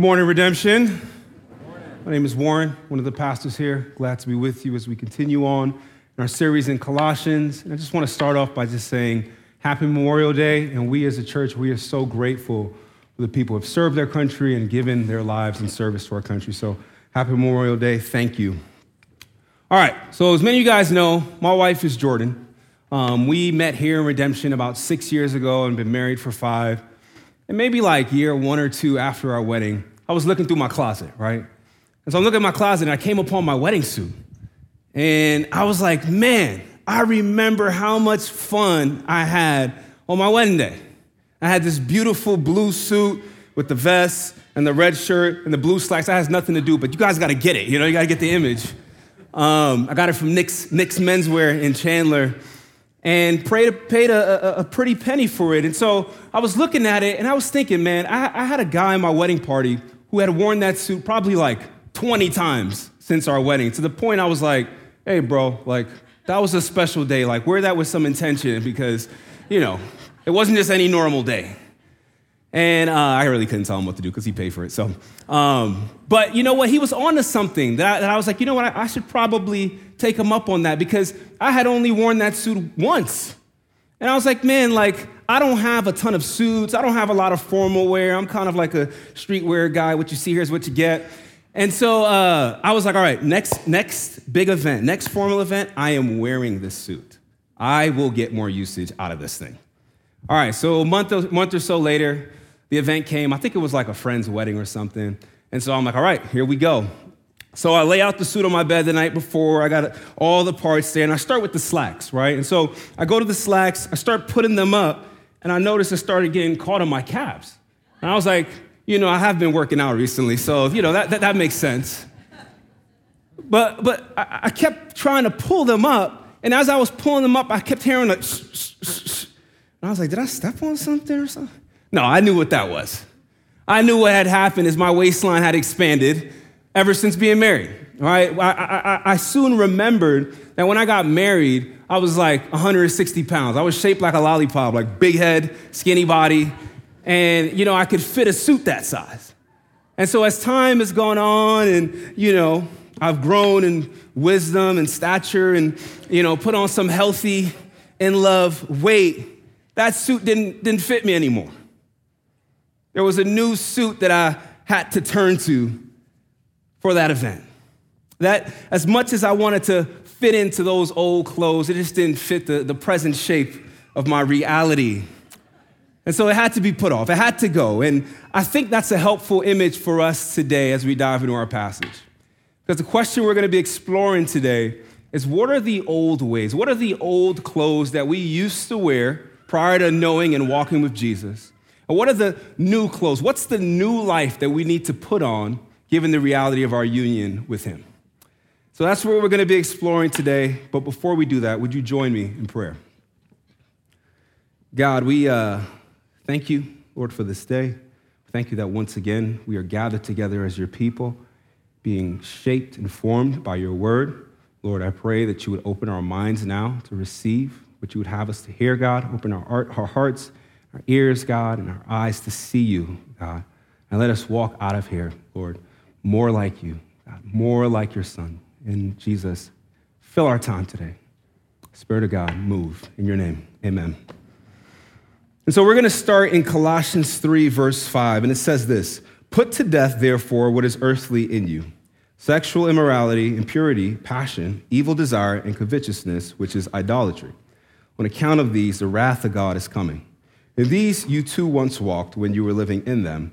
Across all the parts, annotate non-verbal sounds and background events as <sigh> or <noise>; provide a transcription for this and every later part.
Good morning, Redemption. My name is Warren, one of the pastors here. Glad to be with you as we continue on in our series in Colossians. And I just want to start off by just saying Happy Memorial Day. And we as a church, we are so grateful for the people who have served their country and given their lives in service to our country. So happy Memorial Day. Thank you. All right, so as many of you guys know, my wife is Jordan. Um, we met here in Redemption about six years ago and been married for five. And maybe like year one or two after our wedding, I was looking through my closet, right? And so I'm looking at my closet and I came upon my wedding suit. And I was like, man, I remember how much fun I had on my wedding day. I had this beautiful blue suit with the vest and the red shirt and the blue slacks. That has nothing to do, but you guys got to get it. You know, you got to get the image. Um, I got it from Nick's, Nick's Menswear in Chandler and paid, paid a, a, a, pretty penny for it. And so I was looking at it and I was thinking, man, I, I had a guy in my wedding party who had worn that suit probably like 20 times since our wedding to the point I was like, hey, bro, like, that was a special day. Like, wear that with some intention because, you know, it wasn't just any normal day. And uh, I really couldn't tell him what to do because he paid for it. So, um, but you know what? He was on to something that I, that I was like, you know what? I, I, should probably take him up on that because I had only worn that suit once. And I was like, man, like, I don't have a ton of suits. I don't have a lot of formal wear. I'm kind of like a streetwear guy. What you see here is what you get. And so uh, I was like, all right, next, next big event, next formal event, I am wearing this suit. I will get more usage out of this thing. All right, so a month, a month or so later, the event came. I think it was like a friend's wedding or something. And so I'm like, all right, here we go. So I lay out the suit on my bed the night before. I got all the parts there, and I start with the slacks, right? And so I go to the slacks, I start putting them up, and I noticed it started getting caught on my calves. And I was like, you know, I have been working out recently, so you know that, that, that makes sense. But but I, I, kept trying to pull them up, and as I was pulling them up, I kept hearing like, shh, shh, shh, and I was like, did I step on something or something? No, I knew what that was. I knew what had happened is my waistline had expanded ever since being married. Right? I, I, I, soon remembered that when I got married, I was like 160 pounds. I was shaped like a lollipop, like big head, skinny body, and you know I could fit a suit that size. And so as time has gone on, and you know I've grown in wisdom and stature, and you know put on some healthy, in love weight, that suit didn't didn't fit me anymore. There was a new suit that I had to turn to for that event. That, as much as I wanted to fit into those old clothes, it just didn't fit the, the present shape of my reality. And so it had to be put off, it had to go. And I think that's a helpful image for us today as we dive into our passage. Because the question we're going to be exploring today is what are the old ways? What are the old clothes that we used to wear prior to knowing and walking with Jesus? And what are the new clothes? What's the new life that we need to put on given the reality of our union with Him? So that's what we're going to be exploring today. But before we do that, would you join me in prayer? God, we uh, thank you, Lord, for this day. Thank you that once again we are gathered together as your people, being shaped and formed by your word. Lord, I pray that you would open our minds now to receive what you would have us to hear, God. Open our, art, our hearts our ears, God, and our eyes to see you, God. And let us walk out of here, Lord, more like you, God, more like your Son. In Jesus, fill our time today. Spirit of God, move in your name. Amen. And so we're going to start in Colossians 3, verse 5, and it says this Put to death, therefore, what is earthly in you sexual immorality, impurity, passion, evil desire, and covetousness, which is idolatry. On account of these, the wrath of God is coming. In these you too once walked when you were living in them,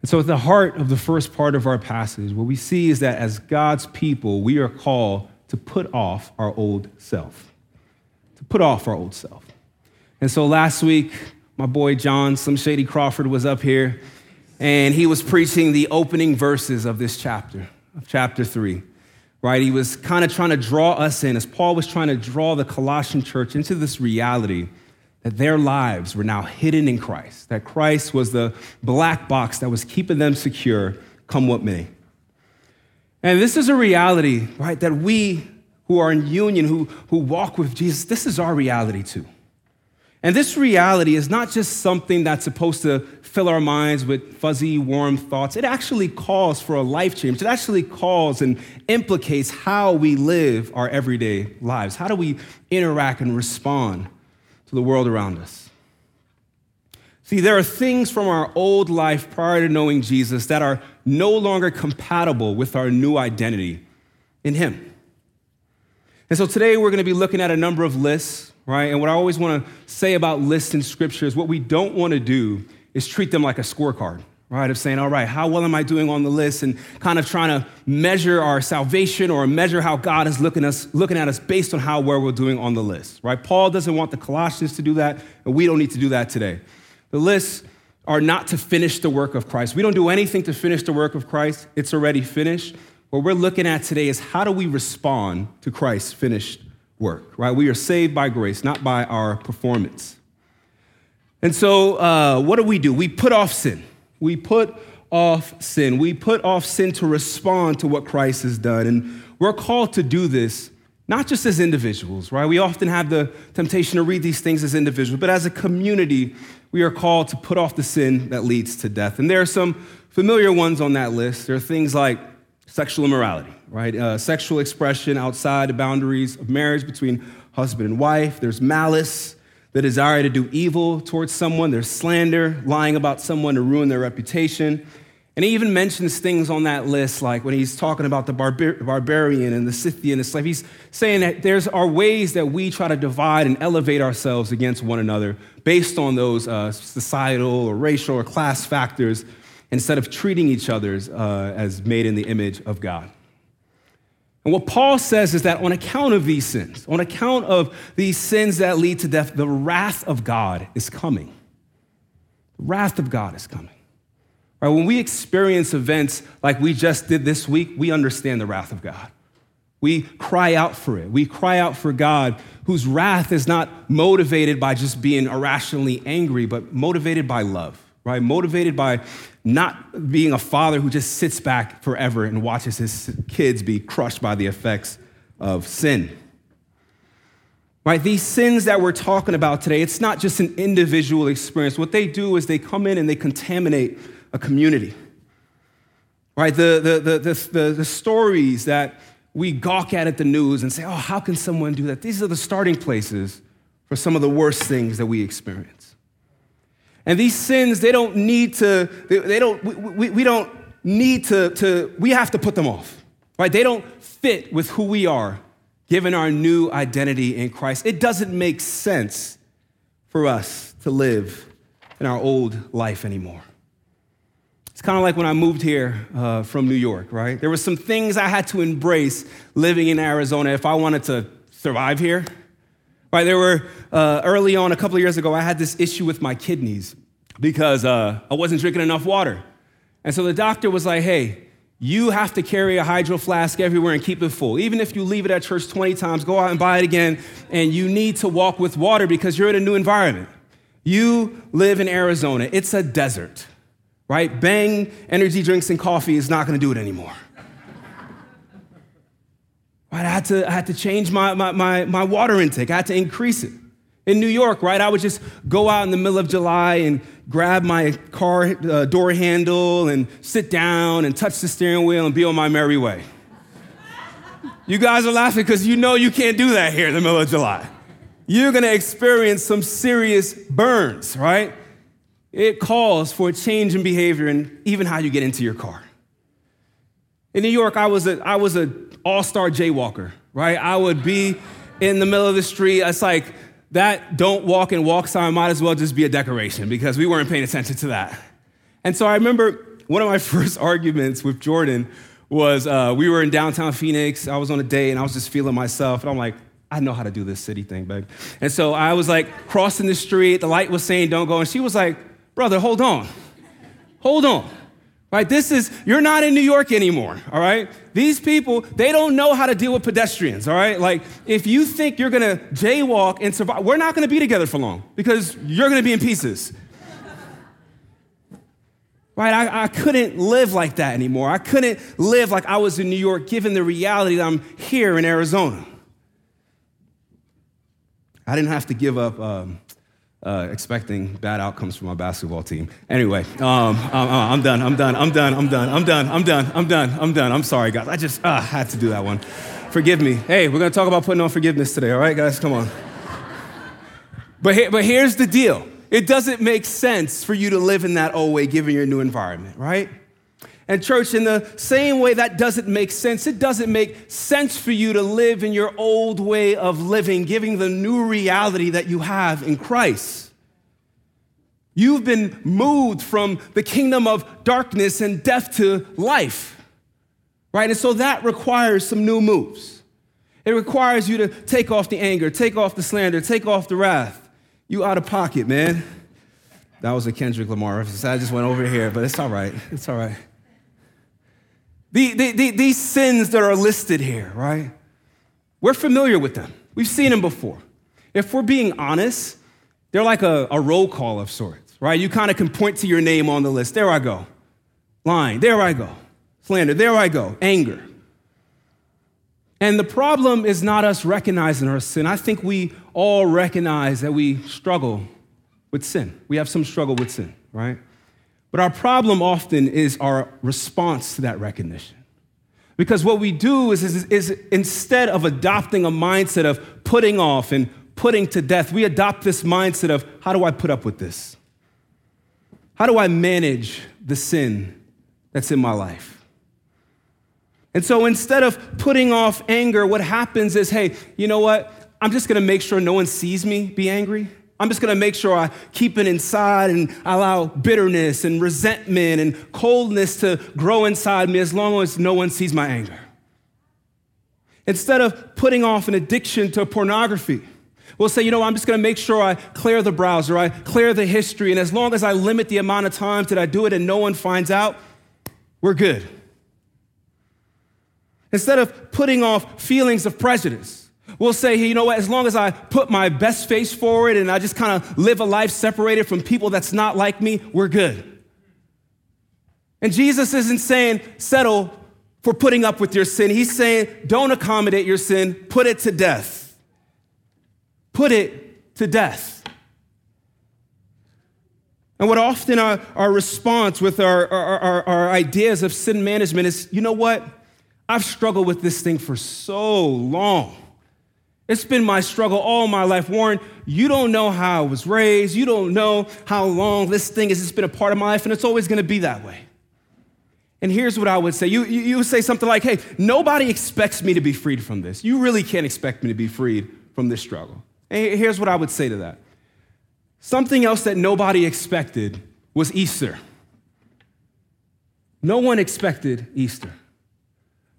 And so, at the heart of the first part of our passage, what we see is that as God's people, we are called to put off our old self. To put off our old self. And so, last week, my boy John, Slim Shady Crawford, was up here and he was preaching the opening verses of this chapter, of chapter three, right? He was kind of trying to draw us in, as Paul was trying to draw the Colossian church into this reality that their lives were now hidden in Christ, that Christ was the black box that was keeping them secure, come what may. And this is a reality, right, that we who are in union, who, who walk with Jesus, this is our reality too. And this reality is not just something that's supposed to fill our minds with fuzzy, warm thoughts. It actually calls for a life change. It actually calls and implicates how we live our everyday lives. How do we interact and respond to the world around us? See, there are things from our old life prior to knowing Jesus that are no longer compatible with our new identity in Him. And so today we're going to be looking at a number of lists, right? And what I always want to say about lists in Scripture is what we don't want to do is treat them like a scorecard, right? Of saying, all right, how well am I doing on the list? And kind of trying to measure our salvation or measure how God is looking, us, looking at us based on how well we're doing on the list, right? Paul doesn't want the Colossians to do that, and we don't need to do that today. The lists are not to finish the work of Christ. We don't do anything to finish the work of Christ, it's already finished. What we're looking at today is how do we respond to Christ's finished work, right? We are saved by grace, not by our performance. And so, uh, what do we do? We put off sin. We put off sin. We put off sin to respond to what Christ has done. And we're called to do this not just as individuals, right? We often have the temptation to read these things as individuals, but as a community, we are called to put off the sin that leads to death. And there are some familiar ones on that list. There are things like sexual immorality, right? Uh, sexual expression outside the boundaries of marriage between husband and wife. There's malice, the desire to do evil towards someone. There's slander, lying about someone to ruin their reputation. And he even mentions things on that list, like when he's talking about the barbar- barbarian and the Scythian and slave. He's saying that there's are ways that we try to divide and elevate ourselves against one another based on those uh, societal or racial or class factors instead of treating each other uh, as made in the image of God. And what Paul says is that on account of these sins, on account of these sins that lead to death, the wrath of God is coming. The wrath of God is coming. Right? When we experience events like we just did this week, we understand the wrath of God. We cry out for it. We cry out for God, whose wrath is not motivated by just being irrationally angry, but motivated by love right? Motivated by not being a father who just sits back forever and watches his kids be crushed by the effects of sin. Right? These sins that we're talking about today, it's not just an individual experience. What they do is they come in and they contaminate a community. Right? The, the, the, the, the, stories that we gawk at at the news and say, oh, how can someone do that? These are the starting places for some of the worst things that we experience. And these sins, they don't need to, they, they don't, we, we, we don't need to, to, we have to put them off, right? They don't fit with who we are given our new identity in Christ. It doesn't make sense for us to live in our old life anymore. It's kind of like when I moved here uh, from New York, right? There were some things I had to embrace living in Arizona if I wanted to survive here. Right, there were uh, early on, a couple of years ago, I had this issue with my kidneys because uh, I wasn't drinking enough water. And so the doctor was like, hey, you have to carry a hydro flask everywhere and keep it full. Even if you leave it at church 20 times, go out and buy it again. And you need to walk with water because you're in a new environment. You live in Arizona, it's a desert, right? Bang energy drinks and coffee is not gonna do it anymore. Right? I had to, I had to change my, my, my, my water intake. I had to increase it. In New York, right, I would just go out in the middle of July and grab my car uh, door handle and sit down and touch the steering wheel and be on my merry way. You guys are laughing because you know you can't do that here in the middle of July. You're gonna experience some serious burns, right? It calls for a change in behavior and even how you get into your car. In New York, I was a, I was a all star jaywalker, right? I would be in the middle of the street. It's like that don't walk and walk sign might as well just be a decoration because we weren't paying attention to that. And so I remember one of my <laughs> first arguments with Jordan was uh, we were in downtown Phoenix. I was on a date and I was just feeling myself. And I'm like, I know how to do this city thing, babe. And so I was like crossing the street. The light was saying, don't go. And she was like, brother, hold on. Hold on Right? This is, you're not in New York anymore, all right? These people, they don't know how to deal with pedestrians, all right? Like, if you think you're gonna jaywalk and survive, we're not gonna be together for long because you're gonna be in pieces. right? I, I couldn't live like that anymore. I couldn't live like I was in New York given the reality that I'm here in Arizona. I didn't have to give up um, uh, expecting bad outcomes from my basketball team. Anyway, um, I'm, I'm, done. I'm done. I'm done. I'm done. I'm done. I'm done. I'm done. I'm done. I'm sorry, guys. I just uh, had to do that one. Forgive me. Hey, we're going to talk about putting on forgiveness today, all right, guys? Come on. But, he, but here's the deal it doesn't make sense for you to live in that old way given your new environment, right? And, church, in the same way that doesn't make sense, it doesn't make sense for you to live in your old way of living, giving the new reality that you have in Christ. You've been moved from the kingdom of darkness and death to life, right? And so that requires some new moves. It requires you to take off the anger, take off the slander, take off the wrath. You out of pocket, man. That was a Kendrick Lamar. I just went over here, but it's all right. It's all right. The, the, the, these sins that are listed here, right? We're familiar with them. We've seen them before. If we're being honest, they're like a, a roll call of sorts, right? You kind of can point to your name on the list. There I go. Lying, there I go. Slander, there I go. Anger. And the problem is not us recognizing our sin. I think we all recognize that we struggle with sin. We have some struggle with sin, right? But our problem often is our response to that recognition. Because what we do is, is, is, instead of adopting a mindset of putting off and putting to death, we adopt this mindset of how do I put up with this? How do I manage the sin that's in my life? And so instead of putting off anger, what happens is hey, you know what? I'm just gonna make sure no one sees me be angry. I'm just gonna make sure I keep it inside and allow bitterness and resentment and coldness to grow inside me as long as no one sees my anger. Instead of putting off an addiction to pornography, we'll say, you know, I'm just gonna make sure I clear the browser, I clear the history, and as long as I limit the amount of times that I do it and no one finds out, we're good. Instead of putting off feelings of prejudice, We'll say, you know what, as long as I put my best face forward and I just kind of live a life separated from people that's not like me, we're good. And Jesus isn't saying settle for putting up with your sin. He's saying don't accommodate your sin, put it to death. Put it to death. And what often our, our response with our, our, our, our ideas of sin management is, you know what? I've struggled with this thing for so long. It's been my struggle all my life. Warren, you don't know how I was raised. You don't know how long this thing has been a part of my life, and it's always going to be that way. And here's what I would say you, you, you would say something like, hey, nobody expects me to be freed from this. You really can't expect me to be freed from this struggle. And here's what I would say to that something else that nobody expected was Easter. No one expected Easter.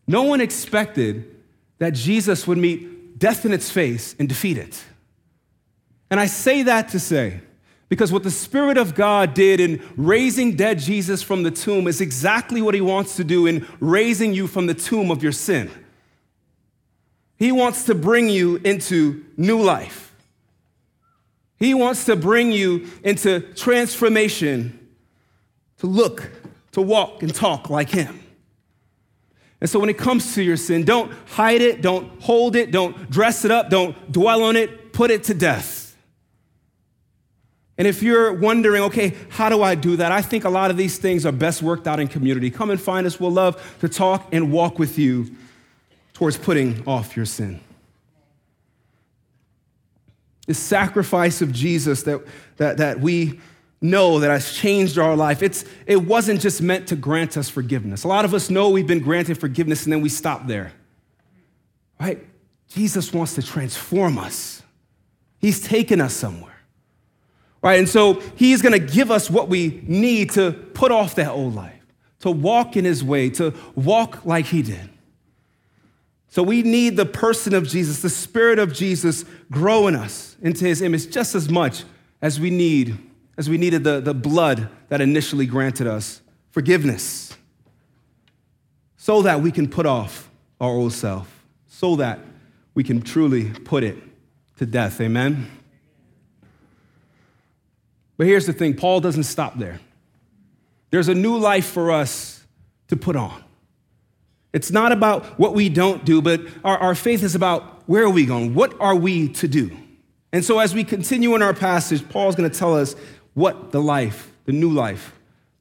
No one expected that Jesus would meet death in its face and defeat it. And I say that to say, because what the Spirit of God did in raising dead Jesus from the tomb is exactly what He wants to do in raising you from the tomb of your sin. He wants to bring you into new life. He wants to bring you into transformation to look, to walk, and talk like Him. And so when it comes to your sin, don't hide it, don't hold it, don't dress it up, don't dwell on it, put it to death. And if you're wondering, okay, how do I do that? I think a lot of these things are best worked out in community. Come and find us. We'll love to talk and walk with you towards putting off your sin. The sacrifice of Jesus that, that, that we know that has changed our life. It's, it wasn't just meant to grant us forgiveness. A lot of us know we've been granted forgiveness and then we stop there. Right? Jesus wants to transform us. He's taken us somewhere. Right? And so he's going to give us what we need to put off that old life, to walk in his way, to walk like he did. So we need the person of Jesus, the spirit of Jesus growing us into his image just as much as we need as we needed the, the blood that initially granted us forgiveness, so that we can put off our old self, so that we can truly put it to death. Amen? But here's the thing Paul doesn't stop there. There's a new life for us to put on. It's not about what we don't do, but our, our faith is about where are we going? What are we to do? And so, as we continue in our passage, Paul's going to tell us what the life, the new life,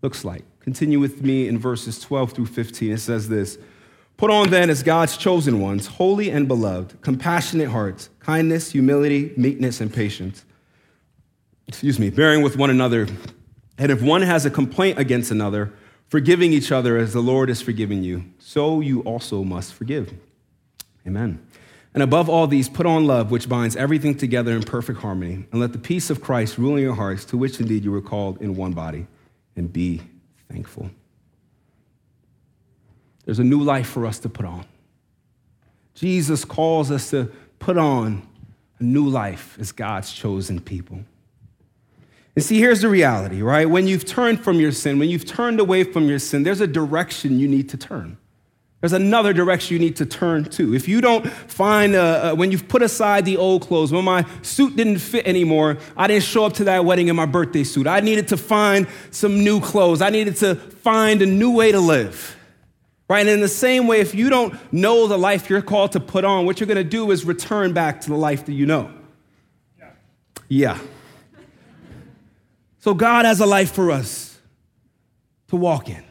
looks like. Continue with me in verses 12 through 15. It says this Put on then as God's chosen ones, holy and beloved, compassionate hearts, kindness, humility, meekness, and patience. Excuse me, bearing with one another. And if one has a complaint against another, forgiving each other as the Lord has forgiven you, so you also must forgive. Amen. And above all these, put on love, which binds everything together in perfect harmony, and let the peace of Christ rule in your hearts, to which indeed you were called in one body, and be thankful. There's a new life for us to put on. Jesus calls us to put on a new life as God's chosen people. And see, here's the reality, right? When you've turned from your sin, when you've turned away from your sin, there's a direction you need to turn. There's another direction you need to turn to. If you don't find, uh, uh, when you've put aside the old clothes, when my suit didn't fit anymore, I didn't show up to that wedding in my birthday suit. I needed to find some new clothes. I needed to find a new way to live. Right? And in the same way, if you don't know the life you're called to put on, what you're going to do is return back to the life that you know. Yeah. yeah. So God has a life for us to walk in.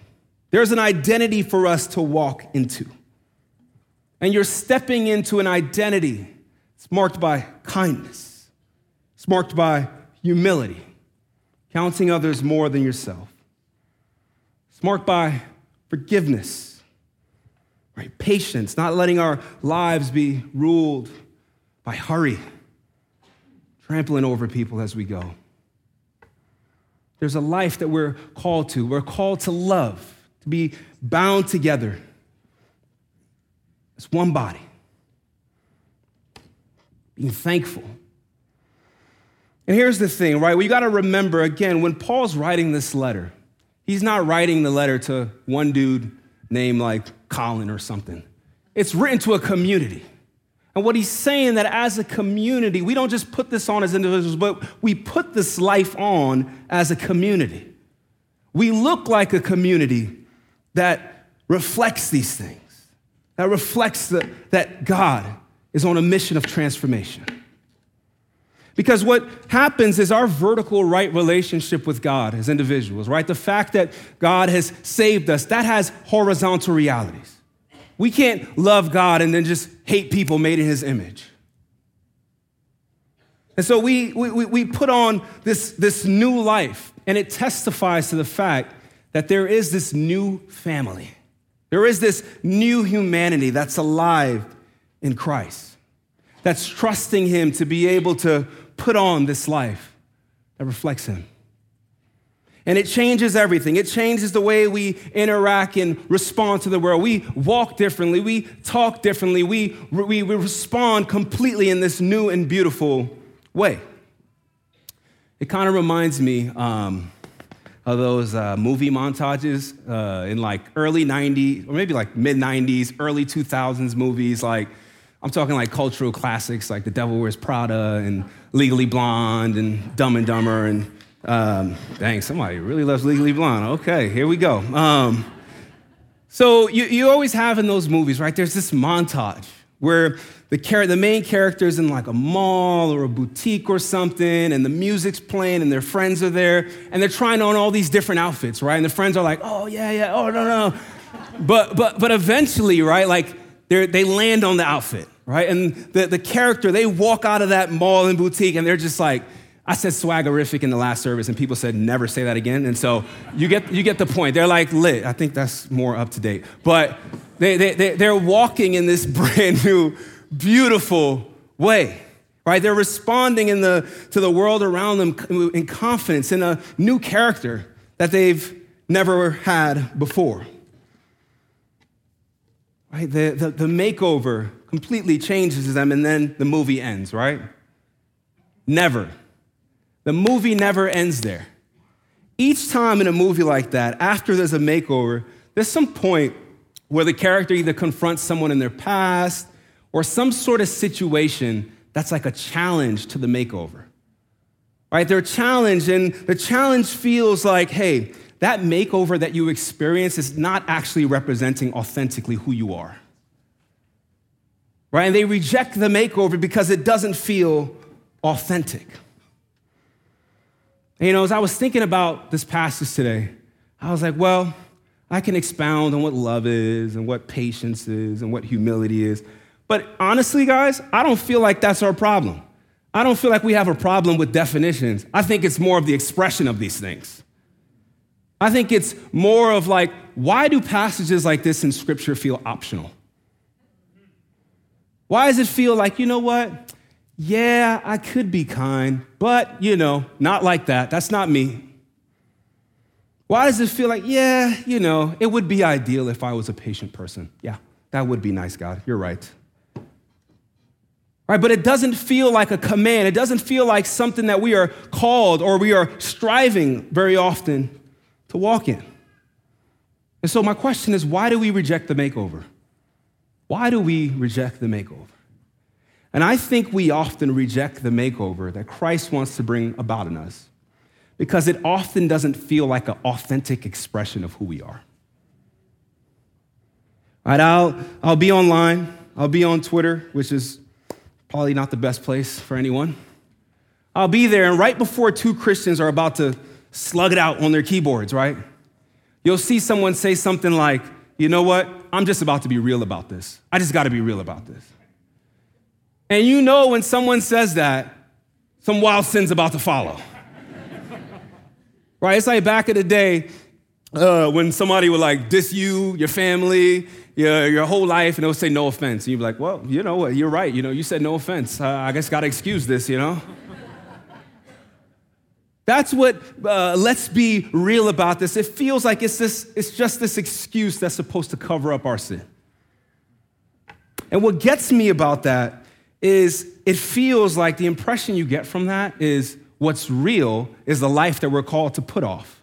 There's an identity for us to walk into. And you're stepping into an identity. It's marked by kindness. It's marked by humility, counting others more than yourself. It's marked by forgiveness right? Patience, not letting our lives be ruled by hurry, trampling over people as we go. There's a life that we're called to. We're called to love, to be bound together as one body, being thankful. And here's the thing, right? We got to remember again, when Paul's writing this letter, he's not writing the letter to one dude named like Colin or something. It's written to a community. And what he's saying that as a community, we don't just put this on as individuals, but we put this life on as a community. We look like a community that reflects these things, that reflects the, that God is on a mission of transformation. Because what happens is our vertical right relationship with God as individuals, right? The fact that God has saved us, that has horizontal realities. We can't love God and then just hate people made in his image. And so we, we, we put on this, this new life, and it testifies to the fact that there is this new family. There is this new humanity that's alive in Christ, that's trusting him to be able to put on this life that reflects Him. And it changes everything. It changes the way we interact and respond to the world. We walk differently. We talk differently. We, we, we respond completely in this new and beautiful way. It kind of reminds me um, of those uh, movie montages uh, in like early 90s, or maybe like mid 90s, early 2000s movies. Like, I'm talking like cultural classics like The Devil Wears Prada and Legally Blonde and Dumb and Dumber and um, dang, somebody really loves Legally Blonde. Okay, here we go. Um, so you, you always have in those movies, right? There's this montage where the, char- the main character is in like a mall or a boutique or something, and the music's playing, and their friends are there, and they're trying on all these different outfits, right? And the friends are like, "Oh yeah, yeah, oh no, no," but but but eventually, right? Like they land on the outfit, right? And the, the character, they walk out of that mall and boutique and they're just like, I said swaggerific in the last service, and people said never say that again. And so you get, you get the point. They're like lit. I think that's more up to date. But they, they, they, they're walking in this <laughs> brand new, beautiful way, right? They're responding in the, to the world around them in confidence, in a new character that they've never had before. Right? The, the, the makeover completely changes them, and then the movie ends, right? Never. The movie never ends there. each time in a movie like that, after there's a makeover, there's some point where the character either confronts someone in their past or some sort of situation that's like a challenge to the makeover. Right? They're challenged, and the challenge feels like, hey, that makeover that you experience is not actually representing authentically who you are. Right? And they reject the makeover because it doesn't feel authentic. And, you know, as I was thinking about this passage today, I was like, well, I can expound on what love is and what patience is and what humility is. But honestly, guys, I don't feel like that's our problem. I don't feel like we have a problem with definitions. I think it's more of the expression of these things. I think it's more of like, why do passages like this in Scripture feel optional? Why does it feel like, you know what? Yeah, I could be kind, but, you know, not like that. That's not me. Why does it feel like, yeah, you know, it would be ideal if I was a patient person? Yeah, that would be nice, God. You're right. Right, but it doesn't feel like a command. It doesn't feel like something that we are called or we are striving very often to walk in. And so, my question is why do we reject the makeover? Why do we reject the makeover? And I think we often reject the makeover that Christ wants to bring about in us because it often doesn't feel like an authentic expression of who we are. All right, I'll, I'll be online, I'll be on Twitter, which is probably not the best place for anyone. I'll be there, and right before two Christians are about to slug it out on their keyboards, right? You'll see someone say something like, you know what? I'm just about to be real about this. I just got to be real about this. And you know when someone says that, some wild sin's about to follow. Right? It's like back in the day uh, when somebody would like diss you, your family, your, your whole life, and they would say no offense. And you'd be like, well, you know what? You're right. You know, you said no offense. Uh, I guess got to excuse this, you know? That's what, uh, let's be real about this. It feels like it's, this, it's just this excuse that's supposed to cover up our sin. And what gets me about that is it feels like the impression you get from that is what's real is the life that we're called to put off.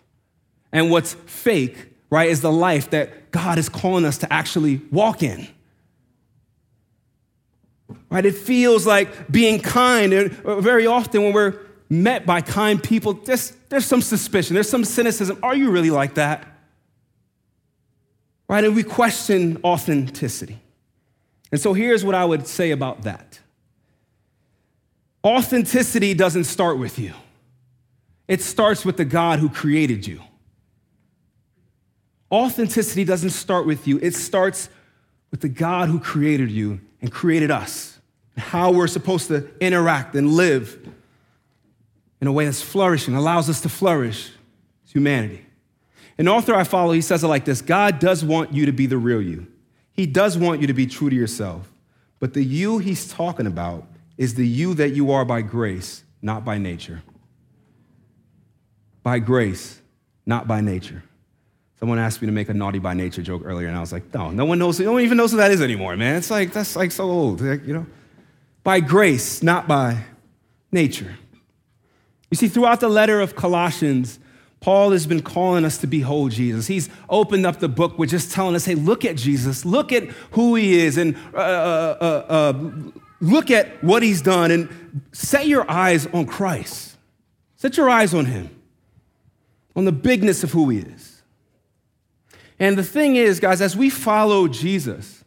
And what's fake, right, is the life that God is calling us to actually walk in. Right? It feels like being kind. And uh, very often when we're met by kind people, there's, there's some suspicion, there's some cynicism. Are you really like that? Right? And we question authenticity. And so here's what I would say about that authenticity doesn't start with you, it starts with the God who created you. Authenticity doesn't start with you, it starts with the God who created you and created us, and how we're supposed to interact and live in a way that's flourishing, allows us to flourish as humanity. An author I follow, he says it like this God does want you to be the real you. He does want you to be true to yourself. But the you he's talking about is the you that you are by grace, not by nature. By grace, not by nature. Someone asked me to make a naughty by nature joke earlier, and I was like, no, no one knows, no one even knows who that is anymore, man. It's like, that's like so old, like, you know? By grace, not by nature. You see, throughout the letter of Colossians, Paul has been calling us to behold Jesus. He's opened up the book with just telling us, hey, look at Jesus, look at who he is, and uh, uh, uh, uh, look at what he's done, and set your eyes on Christ. Set your eyes on him, on the bigness of who he is. And the thing is, guys, as we follow Jesus,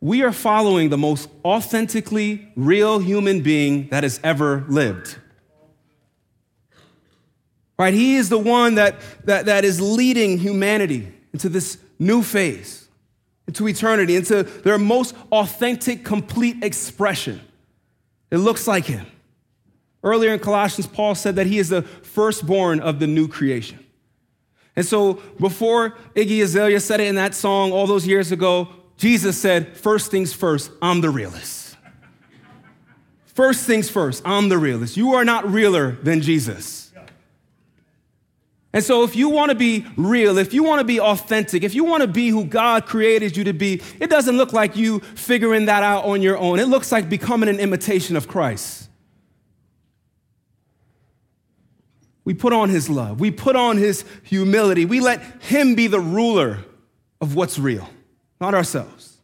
we are following the most authentically real human being that has ever lived right? He is the one that, that, that is leading humanity into this new phase, into eternity, into their most authentic, complete expression. It looks like him. Earlier in Colossians, Paul said that he is the firstborn of the new creation. And so before Iggy Azalea said it in that song all those years ago, Jesus said, First things first, I'm the realist. First things first, I'm the realist. You are not realer than Jesus. And so, if you want to be real, if you want to be authentic, if you want to be who God created you to be, it doesn't look like you figuring that out on your own. It looks like becoming an imitation of Christ. We put on his love. We put on his humility. We let him be the ruler of what's real, not ourselves.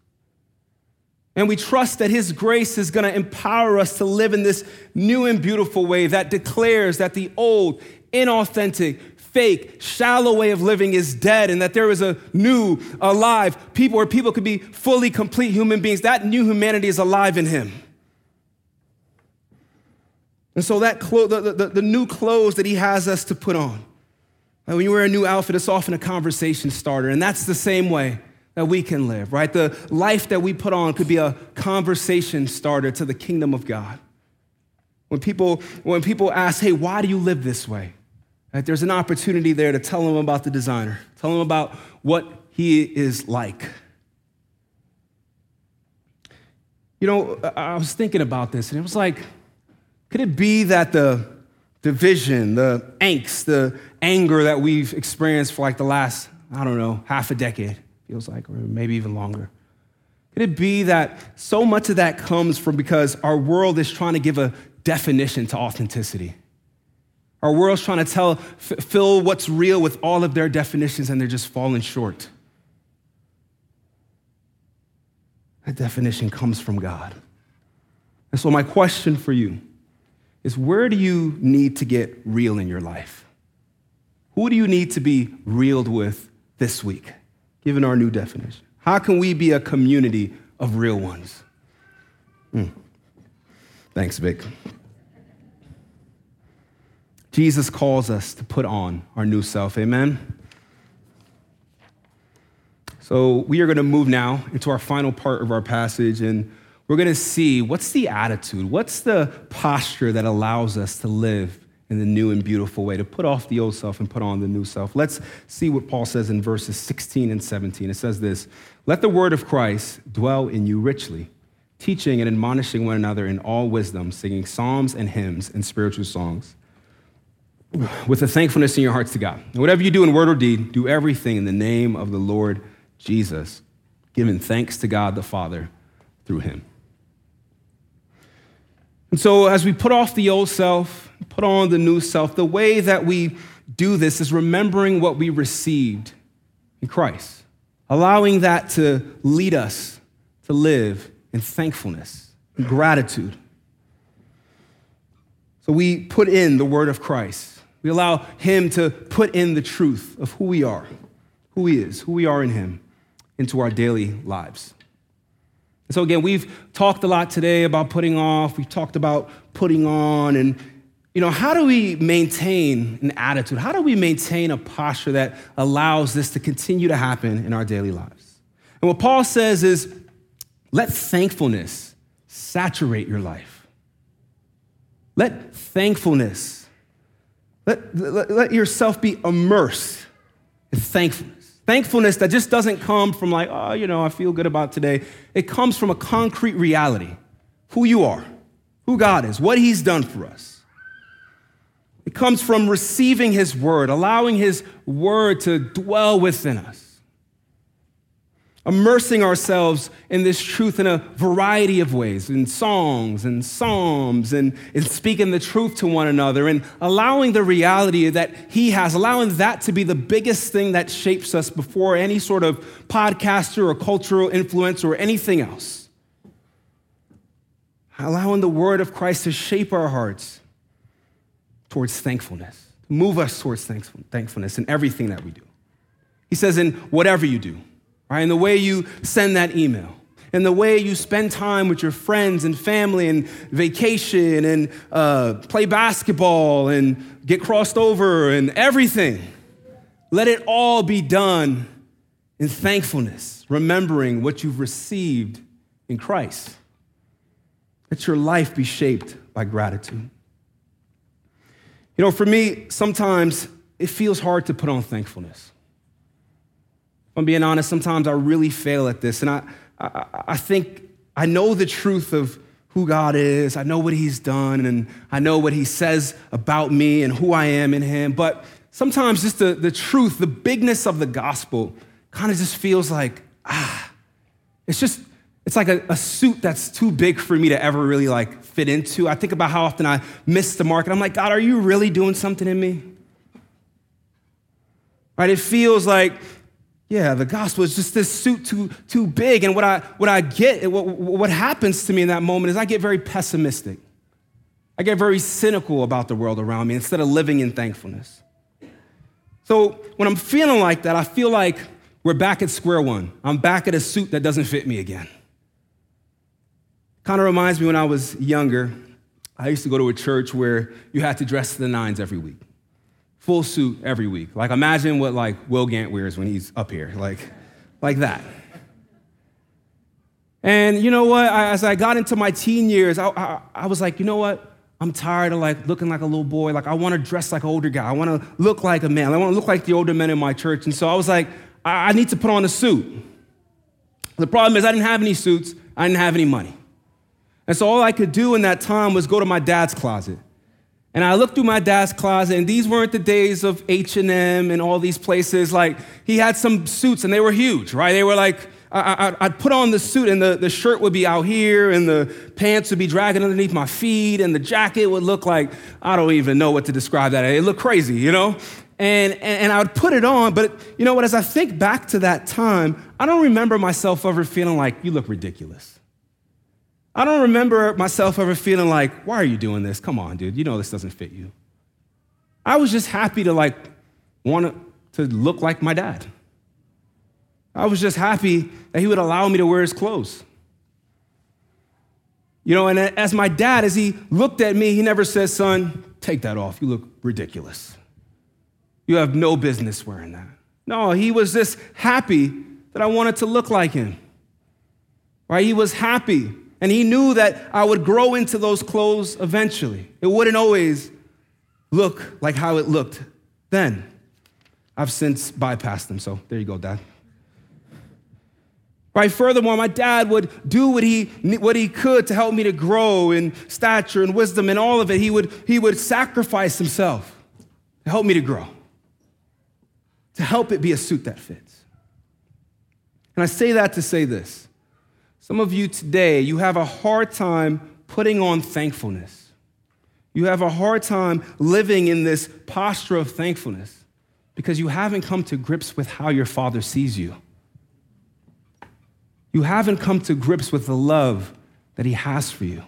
And we trust that his grace is going to empower us to live in this new and beautiful way that declares that the old, inauthentic, fake, shallow way of living is dead and that there is a new, alive people where people could be fully complete human beings. That new humanity is alive in him. And so that clo- the, the, the new clothes that he has us to put on. Like when you wear a new outfit, it's often a conversation starter. And that's the same way that we can live, right? The life that we put on could be a conversation starter to the kingdom of God. When people, when people ask, hey, why do you live this way? Right? There's an opportunity there to tell them about the designer, tell them about what he is like. You know, I was thinking about this, and it was like, could it be that the division, the angst, the anger that we've experienced for like the last, I don't know, half a decade, feels like, or maybe even longer? Could it be that so much of that comes from because our world is trying to give a definition to authenticity? Our world's trying to tell, fill what's real with all of their definitions, and they're just falling short. That definition comes from God. And so, my question for you is where do you need to get real in your life? Who do you need to be reeled with this week, given our new definition? How can we be a community of real ones? Mm. Thanks, Vic. Jesus calls us to put on our new self. Amen? So we are going to move now into our final part of our passage, and we're going to see what's the attitude, what's the posture that allows us to live in the new and beautiful way, to put off the old self and put on the new self. Let's see what Paul says in verses 16 and 17. It says this Let the word of Christ dwell in you richly, teaching and admonishing one another in all wisdom, singing psalms and hymns and spiritual songs with a thankfulness in your hearts to God. And whatever you do in word or deed, do everything in the name of the Lord Jesus, giving thanks to God the Father through him. And so, as we put off the old self, put on the new self, the way that we do this is remembering what we received in Christ, allowing that to lead us to live in thankfulness and gratitude. So, we put in the word of Christ we allow Him to put in the truth of who we are, who He is, who we are in Him, into our daily lives. And so, again, we've talked a lot today about putting off, we've talked about putting on, and you know, how do we maintain an attitude? How do we maintain a posture that allows this to continue to happen in our daily lives? And what Paul says is let thankfulness saturate your life. Let thankfulness let, let, let yourself be immersed in thankfulness. Thankfulness that just doesn't come from like, oh, you know, I feel good about today. It comes from a concrete reality who you are, who God is, what He's done for us. It comes from receiving His word, allowing His word to dwell within us immersing ourselves in this truth in a variety of ways in songs and psalms and in speaking the truth to one another and allowing the reality that he has allowing that to be the biggest thing that shapes us before any sort of podcaster or cultural influence or anything else. Allowing the word of christ to shape our hearts towards thankfulness move us towards thankfulness in everything that we do. He says in whatever you do right? And the way you send that email, and the way you spend time with your friends and family and vacation and uh, play basketball and get crossed over and everything. Let it all be done in thankfulness, remembering what you've received in Christ. Let your life be shaped by gratitude. You know, for me, sometimes it feels hard to put on thankfulness. I'm being honest, sometimes I really fail at this. And I, I, I think I know the truth of who God is, I know what He's done, and I know what He says about me and who I am in Him. But sometimes just the, the truth, the bigness of the gospel kind of just feels like, ah, it's just, it's like a, a, suit that's too big for me to ever really like fit into. I think about how often I miss the mark, and I'm like, God, are you really doing something in me? right? It feels like, yeah, the gospel is just this suit too, too big. And what I, what I get, what, what happens to me in that moment is I get very pessimistic. I get very cynical about the world around me instead of living in thankfulness. So when I'm feeling like that, I feel like we're back at square one. I'm back at a suit that doesn't fit me again. Kind of reminds me when I was younger, I used to go to a church where you had to dress to the nines every week. Full suit every week. Like imagine what like Will Gant wears when he's up here, like, like that. And you know what? I, as I got into my teen years, I, I, I was like, you know what? I'm tired of like looking like a little boy. Like I want to dress like an older guy. I want to look like a man. I want to look like the older men in my church. And so I was like, I, I need to put on a suit. The problem is I didn't have any suits. I didn't have any money. And so all I could do in that time was go to my dad's closet. And I looked through my dad's closet, and these weren't the days of H&M and all these places. Like, he had some suits, and they were huge, right? They were like, I, would put on the suit, and the, the shirt would be out here, and the pants would be dragging underneath my feet, and the jacket would look like, I don't even know what to describe that. It looked crazy, you know? And, and, and I would put it on, but you know what? As I think back to that time, I don't remember myself ever feeling like, you look ridiculous. I don't remember myself ever feeling like, why are you doing this? Come on, dude. You know this doesn't fit you. I was just happy to like want to look like my dad. I was just happy that he would allow me to wear his clothes. You know, and as my dad, as he looked at me, he never said, son, take that off. You look ridiculous. You have no business wearing that. No, he was just happy that I wanted to look like him. Right? He was happy and he knew that I would grow into those clothes eventually. It wouldn't always look like how it looked then. I've since bypassed them, so there you go, Dad. Right, furthermore, my dad would do what he, what he could to help me to grow in stature and wisdom and all of it. He would, he would sacrifice himself to help me to grow, to help it be a suit that fits. And I say that to say this some of you today, you have a hard time putting on thankfulness. You have a hard time living in this posture of thankfulness because you haven't come to grips with how your Father sees you. You haven't come to grips with the love that He has for you.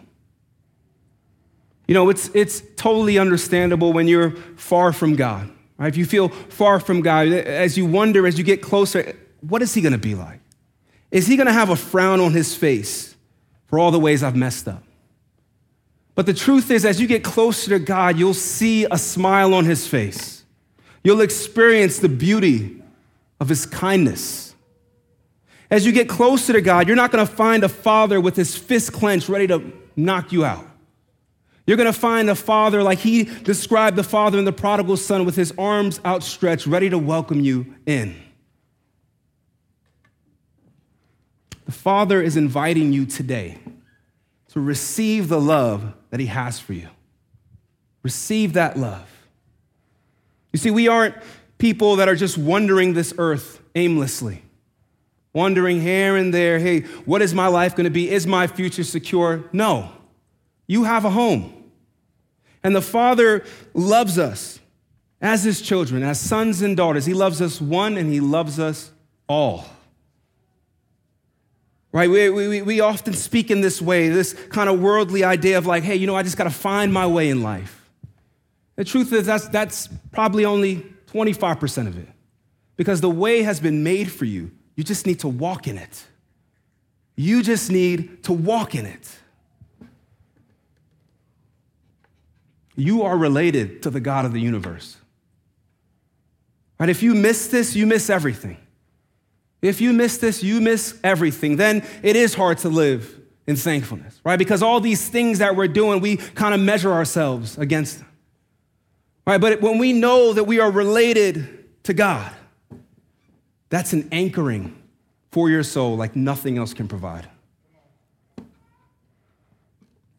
You know, it's, it's totally understandable when you're far from God. Right? If you feel far from God, as you wonder, as you get closer, what is He going to be like? Is he going to have a frown on his face for all the ways I've messed up? But the truth is, as you get closer to God, you'll see a smile on his face. You'll experience the beauty of his kindness. As you get closer to God, you're not going to find a father with his fist clenched, ready to knock you out. You're going to find a father like he described the father in the prodigal son with his arms outstretched, ready to welcome you in. The Father is inviting you today to receive the love that He has for you. Receive that love. You see, we aren't people that are just wandering this earth aimlessly, wandering here and there. Hey, what is my life going to be? Is my future secure? No. You have a home. And the Father loves us as His children, as sons and daughters. He loves us one and He loves us all. Right? We, we, we often speak in this way, this kind of worldly idea of like, hey, you know, I just got to find my way in life. The truth is, that's, that's probably only 25% of it. Because the way has been made for you. You just need to walk in it. You just need to walk in it. You are related to the God of the universe. Right? If you miss this, you miss everything. If you miss this, you miss everything. Then it is hard to live in thankfulness, right? Because all these things that we're doing, we kind of measure ourselves against them. Right? But when we know that we are related to God, that's an anchoring for your soul like nothing else can provide.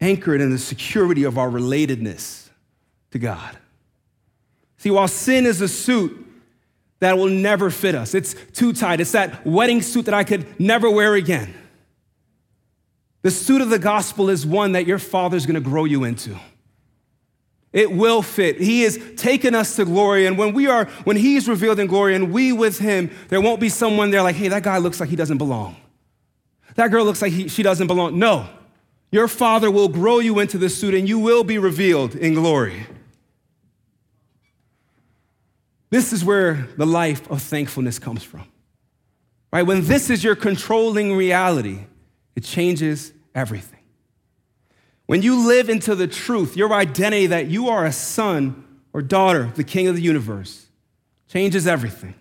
Anchored in the security of our relatedness to God. See, while sin is a suit that will never fit us. It's too tight. It's that wedding suit that I could never wear again. The suit of the gospel is one that your father's gonna grow you into. It will fit. He has taken us to glory. And when we are, when He is revealed in glory and we with Him, there won't be someone there like, hey, that guy looks like he doesn't belong. That girl looks like he, she doesn't belong. No. Your Father will grow you into the suit and you will be revealed in glory. This is where the life of thankfulness comes from. Right? When this is your controlling reality, it changes everything. When you live into the truth, your identity that you are a son or daughter of the King of the universe changes everything.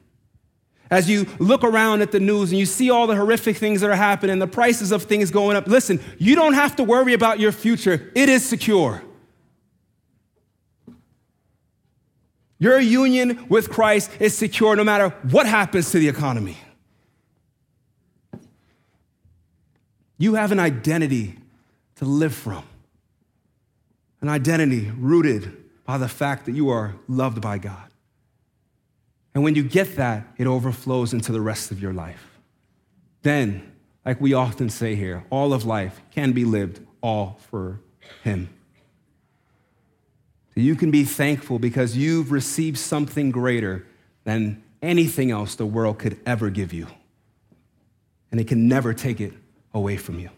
As you look around at the news and you see all the horrific things that are happening, the prices of things going up, listen, you don't have to worry about your future. It is secure. Your union with Christ is secure no matter what happens to the economy. You have an identity to live from, an identity rooted by the fact that you are loved by God. And when you get that, it overflows into the rest of your life. Then, like we often say here, all of life can be lived all for Him. You can be thankful because you've received something greater than anything else the world could ever give you. And it can never take it away from you.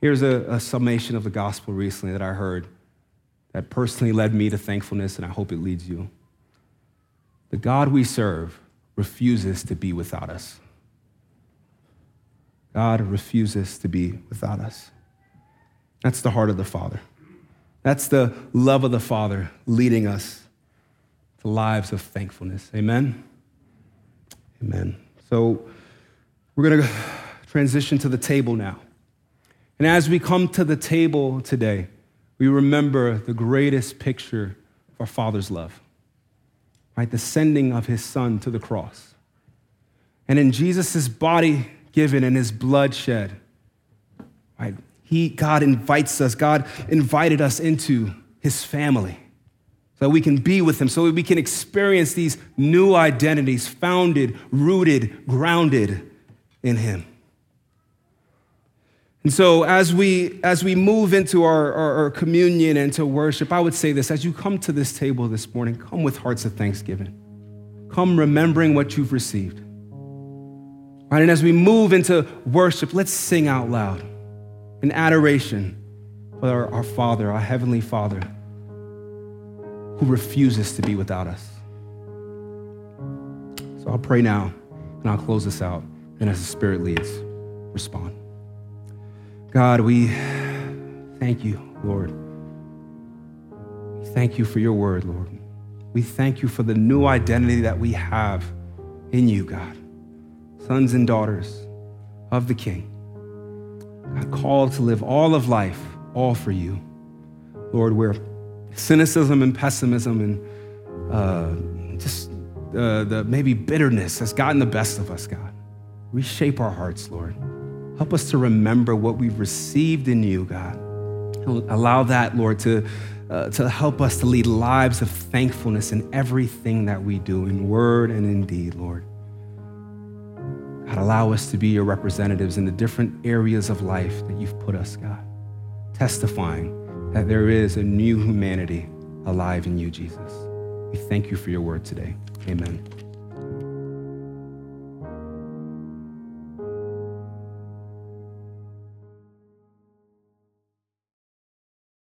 Here's a, a, summation of the gospel recently that I heard that personally led me to thankfulness, and I hope it leads you. The God we serve refuses to be without us. God refuses to be without us. That's the heart of the Father. That's the love of the Father leading us to lives of thankfulness. Amen? Amen. So we're going to transition to the table now. And as we come to the table today, we remember the greatest picture of our Father's love, right? The sending of his Son to the cross. And in Jesus' body given and his blood shed, right? He, God invites us, God invited us into his family so that we can be with him, so that we can experience these new identities founded, rooted, grounded in him. And so as we as we move into our, our, our, communion and to worship, I would say this as you come to this table this morning, come with hearts of thanksgiving. Come remembering what you've received. Right? And as we move into worship, let's sing out loud in adoration for our, our Father, our Heavenly Father, who refuses to be without us. So I'll pray now and I'll close this out. And as the Spirit leads, respond. God, we thank you, Lord. We thank you for your word, Lord. We thank you for the new identity that we have in you, God. Sons and daughters of the King. God, called to live all of life, all for you. Lord, where cynicism and pessimism and uh, just uh, the maybe bitterness has gotten the best of us, God. Reshape our hearts, Lord. Help us to remember what we've received in you, God. Allow that, Lord, to, uh, to help us to lead lives of thankfulness in everything that we do, in word and in deed, Lord. God, allow us to be your representatives in the different areas of life that you've put us, God, testifying that there is a new humanity alive in you, Jesus. We thank you for your word today. Amen.